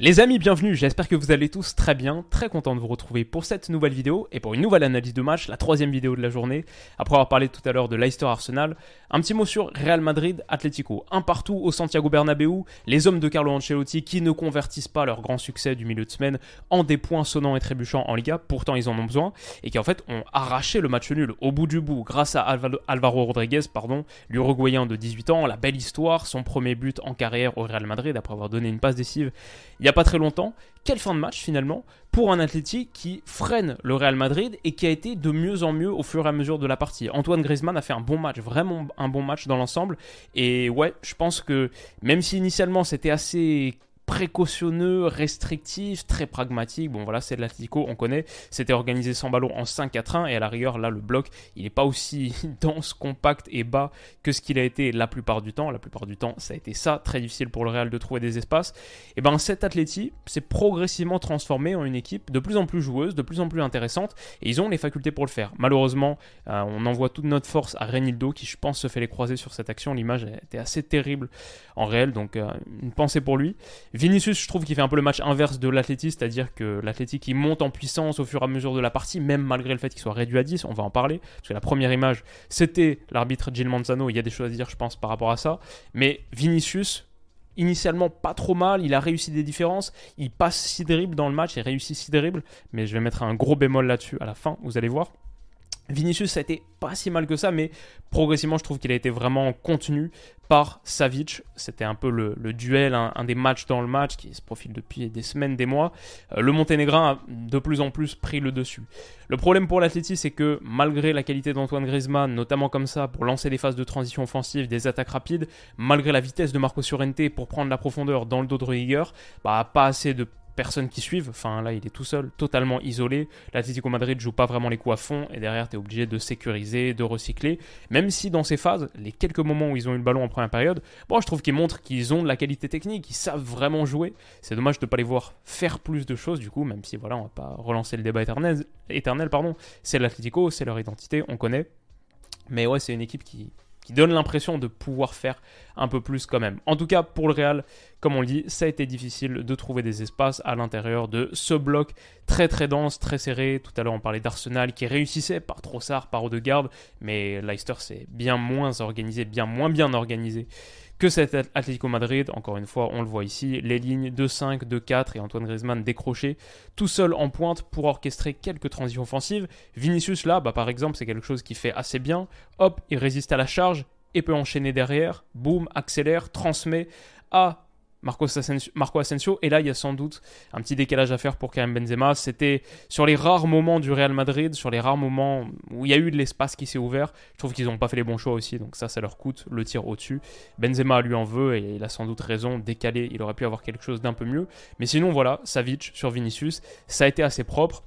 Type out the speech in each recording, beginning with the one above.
Les amis, bienvenue, j'espère que vous allez tous très bien, très content de vous retrouver pour cette nouvelle vidéo et pour une nouvelle analyse de match, la troisième vidéo de la journée. Après avoir parlé tout à l'heure de Leicester Arsenal, un petit mot sur Real Madrid Atlético. Un partout au Santiago Bernabéu, les hommes de Carlo Ancelotti qui ne convertissent pas leur grand succès du milieu de semaine en des points sonnants et trébuchants en Liga, pourtant ils en ont besoin, et qui en fait ont arraché le match nul au bout du bout grâce à Alvaro Rodriguez, pardon, l'Uruguayen de 18 ans, la belle histoire, son premier but en carrière au Real Madrid après avoir donné une passe décisive pas très longtemps. Quelle fin de match finalement pour un Athletic qui freine le Real Madrid et qui a été de mieux en mieux au fur et à mesure de la partie. Antoine Griezmann a fait un bon match, vraiment un bon match dans l'ensemble. Et ouais, je pense que même si initialement c'était assez précautionneux, restrictif, très pragmatique. Bon voilà, c'est de l'Atlético, on connaît. C'était organisé sans ballon en 5 4 1 et à la rigueur, là, le bloc, il n'est pas aussi dense, compact et bas que ce qu'il a été la plupart du temps. La plupart du temps, ça a été ça, très difficile pour le Real de trouver des espaces. Et ben cet Atleti s'est progressivement transformé en une équipe de plus en plus joueuse, de plus en plus intéressante et ils ont les facultés pour le faire. Malheureusement, euh, on envoie toute notre force à Renildo qui, je pense, se fait les croiser sur cette action. L'image était assez terrible en réel, donc euh, une pensée pour lui. Vinicius, je trouve qu'il fait un peu le match inverse de l'Athletic, c'est-à-dire que l'Athletic il monte en puissance au fur et à mesure de la partie, même malgré le fait qu'il soit réduit à 10, on va en parler, parce que la première image, c'était l'arbitre Gil Manzano, il y a des choses à dire, je pense, par rapport à ça, mais Vinicius, initialement pas trop mal, il a réussi des différences, il passe 6 dribbles dans le match, il réussit 6 dribbles, mais je vais mettre un gros bémol là-dessus à la fin, vous allez voir. Vinicius, ça a été pas si mal que ça, mais progressivement, je trouve qu'il a été vraiment contenu par Savic. C'était un peu le, duel, un, des matchs dans le match qui se profile depuis des semaines, des mois. Euh, le Monténégrin a de plus en plus pris le dessus. Le problème pour l'Atleti, c'est que malgré la qualité d'Antoine Griezmann, notamment comme ça pour lancer des phases de transition offensive, des attaques rapides, malgré la vitesse de Marco Surente pour prendre la profondeur dans le dos de Rudiger, bah, pas assez de personnes qui suivent. Enfin, là, il est tout seul, totalement isolé. L'Atlético Madrid joue pas vraiment les coups à fond et derrière, tu es obligé de sécuriser, de recycler. Même si dans ces phases, les quelques moments où ils ont eu le ballon en première période, bon, je trouve qu'ils montrent qu'ils ont de la qualité technique, ils savent vraiment jouer. C'est dommage de pas les voir faire plus de choses, du coup, même si voilà, on va pas relancer le débat éternel. éternel pardon. C'est l'Atlético, c'est leur identité, on connaît. Mais ouais, c'est une équipe qui, qui donne l'impression de pouvoir faire un peu plus quand même. En tout cas, pour le Real, comme on le dit, ça a été difficile de trouver des espaces à l'intérieur de ce bloc très très dense, très serré. Tout à l'heure, on parlait d'Arsenal qui réussissait par Trossard, par Odegaard, mais Leicester c'est bien moins organisé, bien moins bien organisé que cet Atlético Madrid. Encore une fois, on le voit ici, les lignes de 5, de 4 et Antoine Griezmann décroché, tout seul en pointe pour orchestrer quelques transitions offensives. Vinicius là, bah, par exemple, c'est quelque chose qui fait assez bien. Hop, il résiste à la charge et peut enchaîner derrière. Boum, accélère, transmet à Marco Asensio, Et là, il y a sans doute un petit décalage à faire pour Karim Benzema. C'était sur les rares moments du Real Madrid, sur les rares moments où il y a eu de l'espace qui s'est ouvert. Je trouve qu'ils n'ont pas fait les bons choix aussi, donc ça, ça leur coûte le tir au-dessus. Benzema lui en veut et il a sans doute raison. Décalé, il aurait pu avoir quelque chose d'un peu mieux. Mais sinon, voilà, Savic sur Vinicius, ça a été assez propre.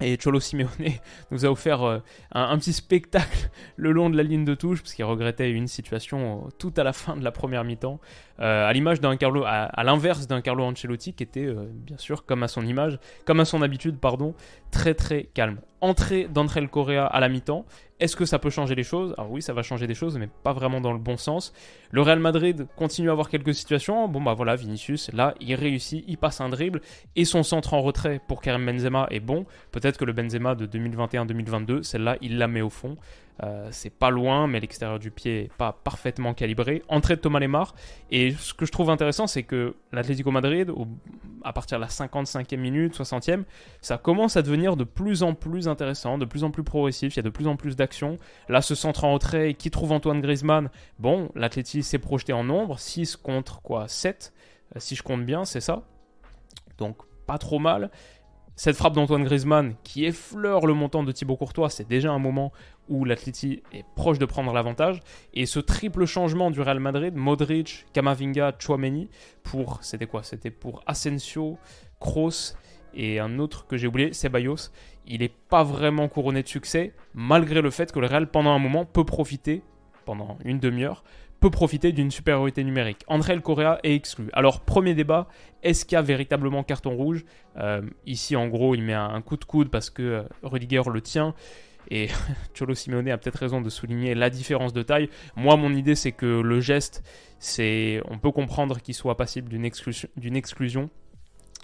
Et Cholo Simeone nous a offert euh, un, petit spectacle le long de la ligne de touche, parce qu'il regrettait une situation euh, tout à la fin de la première mi-temps, euh, à l'image d'un Carlo, à, l'inverse d'un Carlo Ancelotti qui était, bien sûr, comme à son image, comme à son habitude, pardon, très très calme. Entrée d'André Correa à la mi-temps, est-ce que ça peut changer les choses? Alors oui, ça va changer des choses, mais pas vraiment dans le bon sens. Le Real Madrid continue à avoir quelques situations. Bon bah voilà, Vinicius, là, il réussit, il passe un dribble, et son centre en retrait pour Karim Benzema est bon. Peut-être que le Benzema de 2021-2022, celle-là, il la met au fond. Euh, c'est pas loin, mais l'extérieur du pied n'est pas parfaitement calibré. Entrée de Thomas Lemar. Et ce que je trouve intéressant, c'est que l'Atlético Madrid, à partir de la 55e minute, 60e, ça commence à devenir de plus en plus intéressant, de plus en plus progressif. Il y a de plus en plus d'actions. Là, ce centre en retrait qui trouve Antoine Griezmann. Bon, l'Atlético s'est projeté en nombre. 6 contre quoi 7 euh, Si je compte bien, c'est ça. Donc, pas trop mal. Cette frappe d'Antoine Griezmann qui effleure le montant de Thibaut Courtois, c'est déjà un moment où l'Atleti est proche de prendre l'avantage. Et ce triple changement du Real Madrid, Modric, Kamavinga, Chouameni, pour, c'était quoi? C'était pour Asensio, Kroos et un autre que j'ai oublié, Ceballos. Il n'est pas vraiment couronné de succès, malgré le fait que le Real, pendant un moment, peut profiter, pendant une demi-heure, peut profiter d'une supériorité numérique. André El Correa est exclu. Alors, premier débat, est-ce qu'il y a véritablement carton rouge? Euh, Ici, en gros, il met un coup de coude parce que euh, Rudiger le tient. Et Cholo Simeone a peut-être raison de souligner la différence de taille. Moi, mon idée, c'est que le geste, c'est, on peut comprendre qu'il soit passible d'une exclusion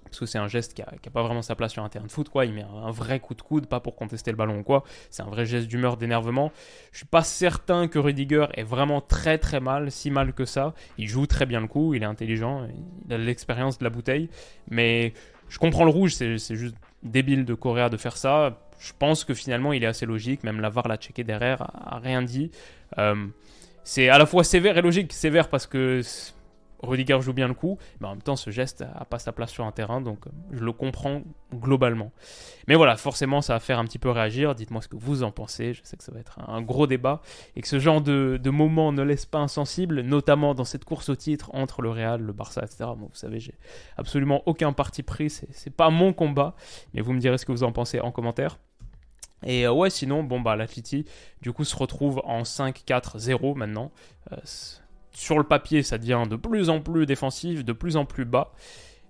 parce que c'est un geste qui n'a pas vraiment sa place sur un terrain de foot, quoi. Il met un, vrai coup de coude, pas pour contester le ballon ou quoi. C'est un vrai geste d'humeur, d'énervement. Je suis pas certain que Rudiger est vraiment très très mal, si mal que ça. Il joue très bien le coup, il est intelligent, il a l'expérience de la bouteille. Mais je comprends le rouge, c'est juste débile de Correa de faire ça. Je pense que finalement il est assez logique, même la VAR l'a checké derrière, a, rien dit. Euh, c'est à la fois sévère et logique. Sévère parce que Rudiger joue bien le coup, mais en même temps, ce geste n'a pas sa place sur un terrain, donc euh, je le comprends globalement. Mais voilà, forcément, ça va faire un petit peu réagir. Dites-moi ce que vous en pensez. Je sais que ça va être un gros débat et que ce genre de, moment ne laisse pas insensible, notamment dans cette course au titre entre le Real, le Barça, etc. vous savez, j'ai absolument aucun parti pris. C'est pas mon combat, mais vous me direz ce que vous en pensez en commentaire. Et euh, ouais, sinon, bon, bah, l'Atleti, du coup, se retrouve en 5-4-0 maintenant. Euh, sur le papier, ça devient de plus en plus défensif, de plus en plus bas.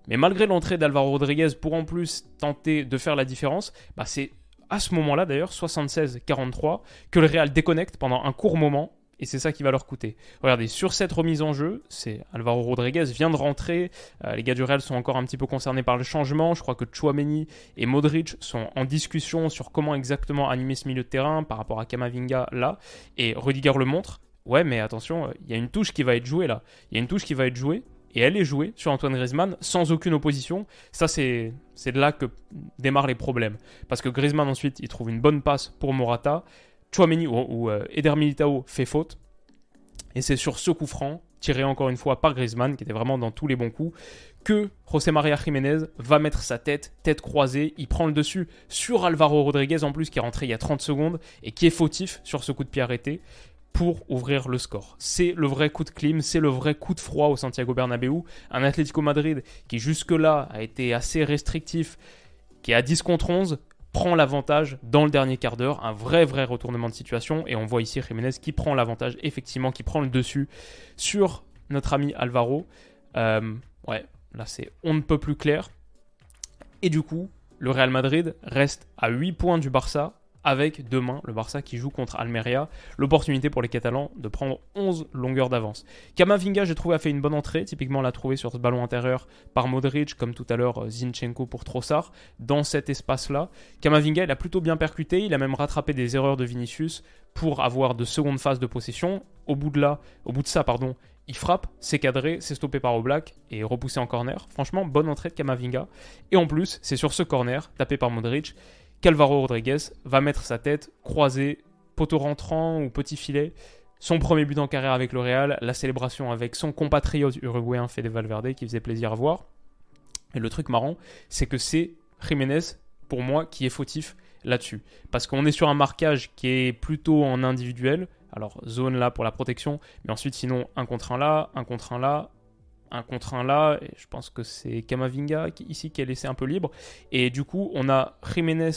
Mais malgré l'entrée d'Alvaro Rodriguez pour en plus tenter de faire la différence, bah c'est à ce moment-là d'ailleurs, 76-43, que le Real déconnecte pendant un court moment. Et c'est ça qui va leur coûter. Regardez, sur cette remise en jeu, c'est Alvaro Rodriguez vient de rentrer. Euh, les gars du Real sont encore un petit peu concernés par le changement. Je crois que Chouameni et Modric sont en discussion sur comment exactement animer ce milieu de terrain par rapport à Kamavinga là. Et Rudiger le montre. Ouais, mais attention, il y a une touche qui va être jouée là. Il y a une touche qui va être jouée, et elle est jouée sur Antoine Griezmann sans aucune opposition. Ça, c'est de là que démarrent les problèmes. Parce que Griezmann, ensuite, il trouve une bonne passe pour Morata. Chouameni ou, ou euh, Eder Militao fait faute. Et c'est sur ce coup franc, tiré encore une fois par Griezmann, qui était vraiment dans tous les bons coups, que José María Jiménez va mettre sa tête, tête croisée. Il prend le dessus sur Alvaro Rodriguez en plus, qui est rentré il y a 30 secondes et qui est fautif sur ce coup de pied arrêté pour ouvrir le score. C'est le vrai coup de clim, c'est le vrai coup de froid au Santiago Bernabéu. Un Atlético Madrid qui jusque-là a été assez restrictif, qui est à 10 contre 11, prend l'avantage dans le dernier quart d'heure. Un vrai, vrai retournement de situation. Et on voit ici Jiménez qui prend l'avantage, effectivement, qui prend le dessus sur notre ami Alvaro. Euh, ouais, là c'est on ne peut plus clair. Et du coup, le Real Madrid reste à 8 points du Barça avec demain le Barça qui joue contre Almeria. L'opportunité pour les Catalans de prendre 11 longueurs d'avance. Kamavinga, j'ai trouvé, a fait une bonne entrée. Typiquement, l'a trouvé sur ce ballon intérieur par Modric, comme tout à l'heure euh, Zinchenko pour Trossard, dans cet espace-là. Kamavinga, il a plutôt bien percuté. Il a même rattrapé des erreurs de Vinicius pour avoir de secondes phases de possession. Au bout de là, au bout de ça, pardon, il frappe, c'est cadré, c'est stoppé par Oblak et repoussé en corner. Franchement, bonne entrée de Kamavinga. Et en plus, c'est sur ce corner, tapé par Modric, qu'Alvaro Rodriguez va mettre sa tête croisée, poteau rentrant ou petit filet. Son premier but en carrière avec le Real, la célébration avec son compatriote uruguayen Fede Valverde qui faisait plaisir à voir. Et le truc marrant, c'est que c'est Jiménez, pour moi, qui est fautif là-dessus. Parce qu'on est sur un marquage qui est plutôt en individuel. Alors, zone là pour la protection, mais ensuite, sinon, un contre un là, un contre un là, un contre un là, et je pense que c'est Kamavinga ici qui est laissé un peu libre. Et du coup, on a Jiménez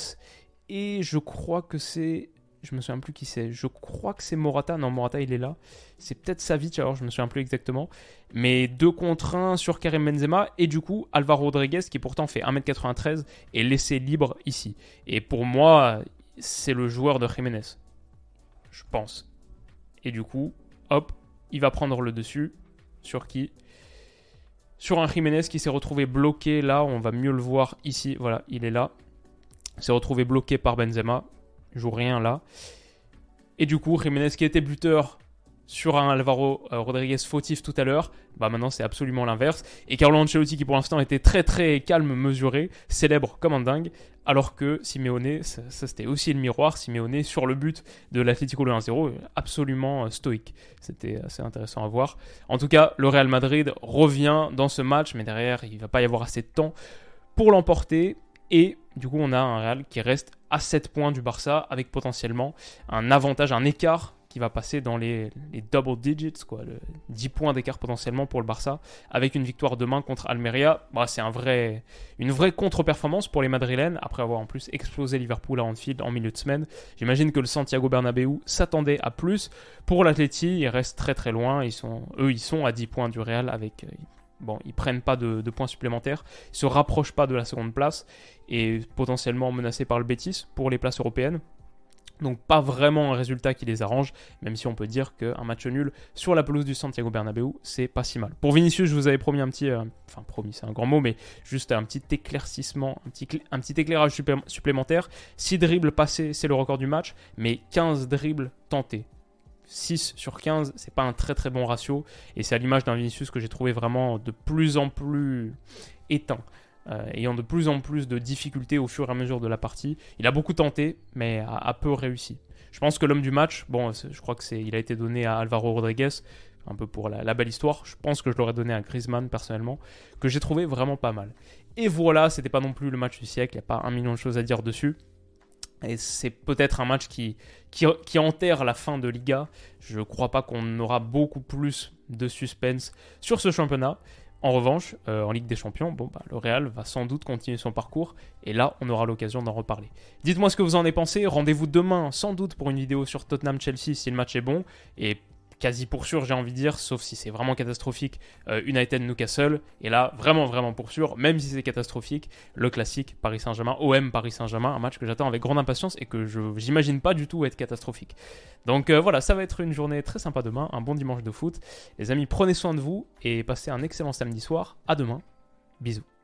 et je crois que c'est. Je me souviens plus qui c'est. Je crois que c'est Morata. Non, Morata, il est là. C'est peut-être Savic, alors je me souviens plus exactement. Mais deux contre un sur Karim Benzema. Et du coup, Alvaro Rodriguez, qui pourtant fait 1m93, est laissé libre ici. Et pour moi, c'est le joueur de Jiménez. Je pense. Et du coup, hop, il va prendre le dessus. Sur qui? Sur un Jiménez qui s'est retrouvé bloqué là, on va mieux le voir ici, voilà, il est là. S'est retrouvé bloqué par Benzema, joue rien là. Et du coup, Jiménez qui était buteur sur un Alvaro euh, Rodriguez fautif tout à l'heure, bah maintenant c'est absolument l'inverse. Et Carlo Ancelotti qui pour l'instant était très très calme, mesuré, célèbre comme un dingue, alors que Simeone, ça, c'était aussi le miroir, Simeone sur le but de l'Atlético le 1-0, absolument euh, stoïque. C'était assez intéressant à voir. En tout cas, le Real Madrid revient dans ce match, mais derrière il va pas y avoir assez de temps pour l'emporter. Et du coup, on a un Real qui reste à 7 points du Barça avec potentiellement un avantage, un écart qui va passer dans les, double digits, quoi, le 10 points d'écart potentiellement pour le Barça, avec une victoire demain contre Almeria. Bah, c'est un vrai, une vraie contre-performance pour les Madrilènes, après avoir en plus explosé Liverpool à Anfield en milieu de semaine. J'imagine que le Santiago Bernabéu s'attendait à plus. Pour l'Atleti, ils restent très très loin. Ils sont, eux, ils sont à 10 points du Real avec... Euh, bon, ils prennent pas de, de, points supplémentaires, ils se rapprochent pas de la seconde place et potentiellement menacés par le Betis pour les places européennes. Donc pas vraiment un résultat qui les arrange, même si on peut dire qu'un match nul sur la pelouse du Santiago Bernabéu, c'est pas si mal. Pour Vinicius, je vous avais promis un petit, euh, promis, c'est un grand mot, mais juste un petit éclaircissement, un petit, un petit éclairage supplémentaire. 6 dribbles passés, c'est le record du match, mais 15 dribbles tentés. 6 sur 15, c'est pas un très très bon ratio, et c'est à l'image d'un Vinicius que j'ai trouvé vraiment de plus en plus éteint. Euh, ayant de plus en plus de difficultés au fur et à mesure de la partie. Il a beaucoup tenté, mais a, peu réussi. Je pense que l'homme du match, bon, je crois que c'est, il a été donné à Alvaro Rodriguez, un peu pour la, belle histoire. Je pense que je l'aurais donné à Griezmann personnellement, que j'ai trouvé vraiment pas mal. Et voilà, c'était pas non plus le match du siècle, il n'y a pas un million de choses à dire dessus. Et c'est peut-être un match qui, qui, qui, enterre la fin de Liga. Je ne crois pas qu'on aura beaucoup plus de suspense sur ce championnat. En revanche, euh, en Ligue des Champions, bon, bah, le Real va sans doute continuer son parcours et là, on aura l'occasion d'en reparler. Dites-moi ce que vous en avez pensé. Rendez-vous demain, sans doute, pour une vidéo sur Tottenham-Chelsea si le match est bon. Et quasi pour sûr, j'ai envie de dire, sauf si c'est vraiment catastrophique, euh, United Newcastle. Et là, vraiment, vraiment pour sûr, même si c'est catastrophique, le classique Paris Saint-Germain, OM Paris Saint-Germain, un match que j'attends avec grande impatience et que je j'imagine pas du tout être catastrophique. Donc euh, voilà, ça va être une journée très sympa demain, un bon dimanche de foot. Les amis, prenez soin de vous et passez un excellent samedi soir. À demain. Bisous.